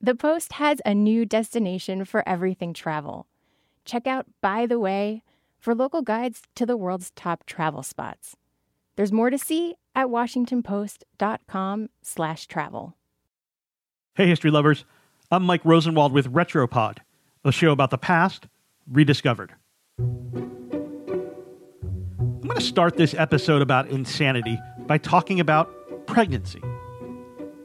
The Post has a new destination for everything travel. Check out By the Way for local guides to the world's top travel spots. There's more to see at washingtonpost.com/travel. Hey, history lovers. I'm Mike Rosenwald with Retropod, a show about the past rediscovered. I'm going to start this episode about insanity by talking about pregnancy.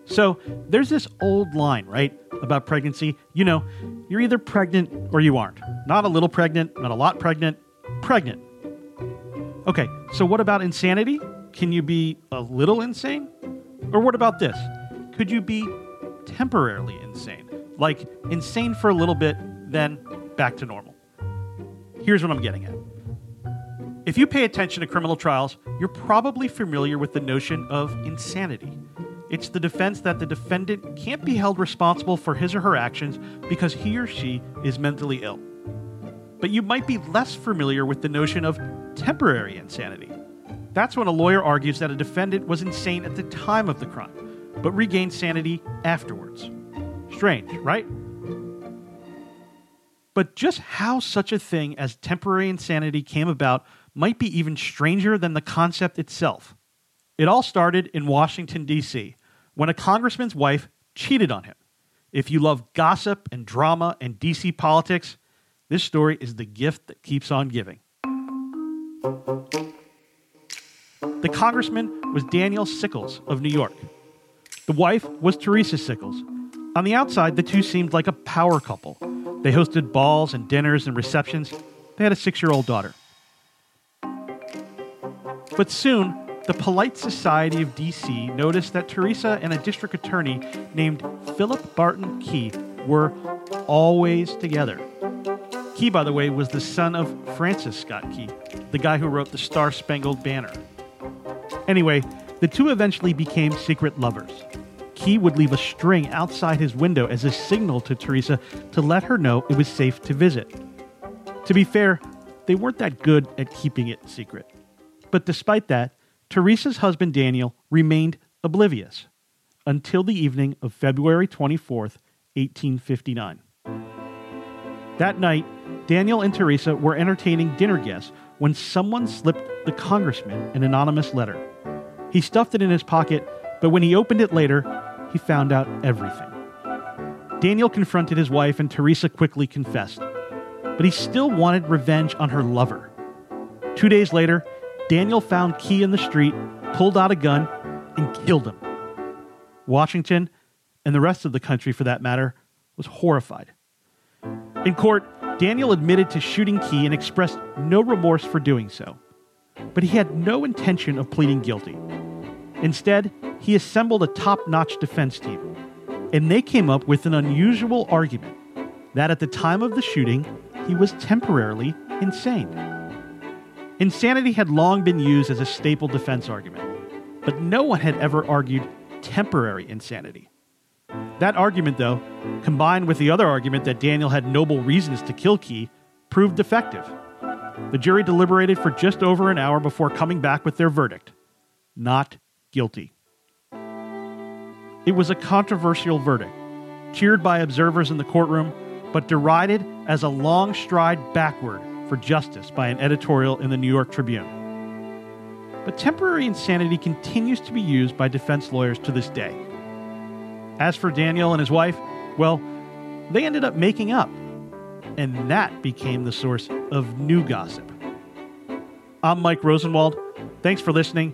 So, there's this old line, right, about pregnancy. You know, you're either pregnant or you aren't. Not a little pregnant, not a lot pregnant, pregnant. Okay, so what about insanity? Can you be a little insane? Or what about this? Could you be temporarily insane? Like insane for a little bit, then back to normal. Here's what I'm getting at. If you pay attention to criminal trials, you're probably familiar with the notion of insanity. It's the defense that the defendant can't be held responsible for his or her actions because he or she is mentally ill. But you might be less familiar with the notion of temporary insanity. That's when a lawyer argues that a defendant was insane at the time of the crime, but regained sanity afterwards. Strange, right? But just how such a thing as temporary insanity came about might be even stranger than the concept itself. It all started in Washington, D.C., when a congressman's wife cheated on him. If you love gossip and drama and DC politics, this story is the gift that keeps on giving. The congressman was Daniel Sickles of New York. The wife was Teresa Sickles. On the outside, the two seemed like a power couple. They hosted balls and dinners and receptions. They had a six year old daughter. But soon, the Polite Society of D.C. noticed that Teresa and a district attorney named Philip Barton Key were always together. Key, by the way, was the son of Francis Scott Key, the guy who wrote the Star Spangled Banner. Anyway, the two eventually became secret lovers. Key would leave a string outside his window as a signal to Teresa to let her know it was safe to visit. To be fair, they weren't that good at keeping it secret. But despite that, Teresa's husband Daniel remained oblivious until the evening of February 24th, 1859. That night, Daniel and Teresa were entertaining dinner guests when someone slipped the congressman an anonymous letter. He stuffed it in his pocket, but when he opened it later, he found out everything. Daniel confronted his wife, and Teresa quickly confessed. But he still wanted revenge on her lover. Two days later, Daniel found Key in the street, pulled out a gun, and killed him. Washington, and the rest of the country for that matter, was horrified. In court, Daniel admitted to shooting Key and expressed no remorse for doing so. But he had no intention of pleading guilty. Instead, he assembled a top notch defense team, and they came up with an unusual argument that at the time of the shooting, he was temporarily insane. Insanity had long been used as a staple defense argument, but no one had ever argued temporary insanity. That argument, though, combined with the other argument that Daniel had noble reasons to kill Key, proved defective. The jury deliberated for just over an hour before coming back with their verdict not guilty. It was a controversial verdict, cheered by observers in the courtroom, but derided as a long stride backward for justice by an editorial in the New York Tribune. But temporary insanity continues to be used by defense lawyers to this day. As for Daniel and his wife, well, they ended up making up, and that became the source of new gossip. I'm Mike Rosenwald. Thanks for listening.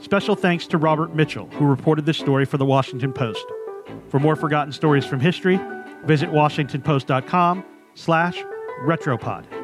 Special thanks to Robert Mitchell, who reported this story for the Washington Post. For more forgotten stories from history, visit washingtonpost.com slash retropod.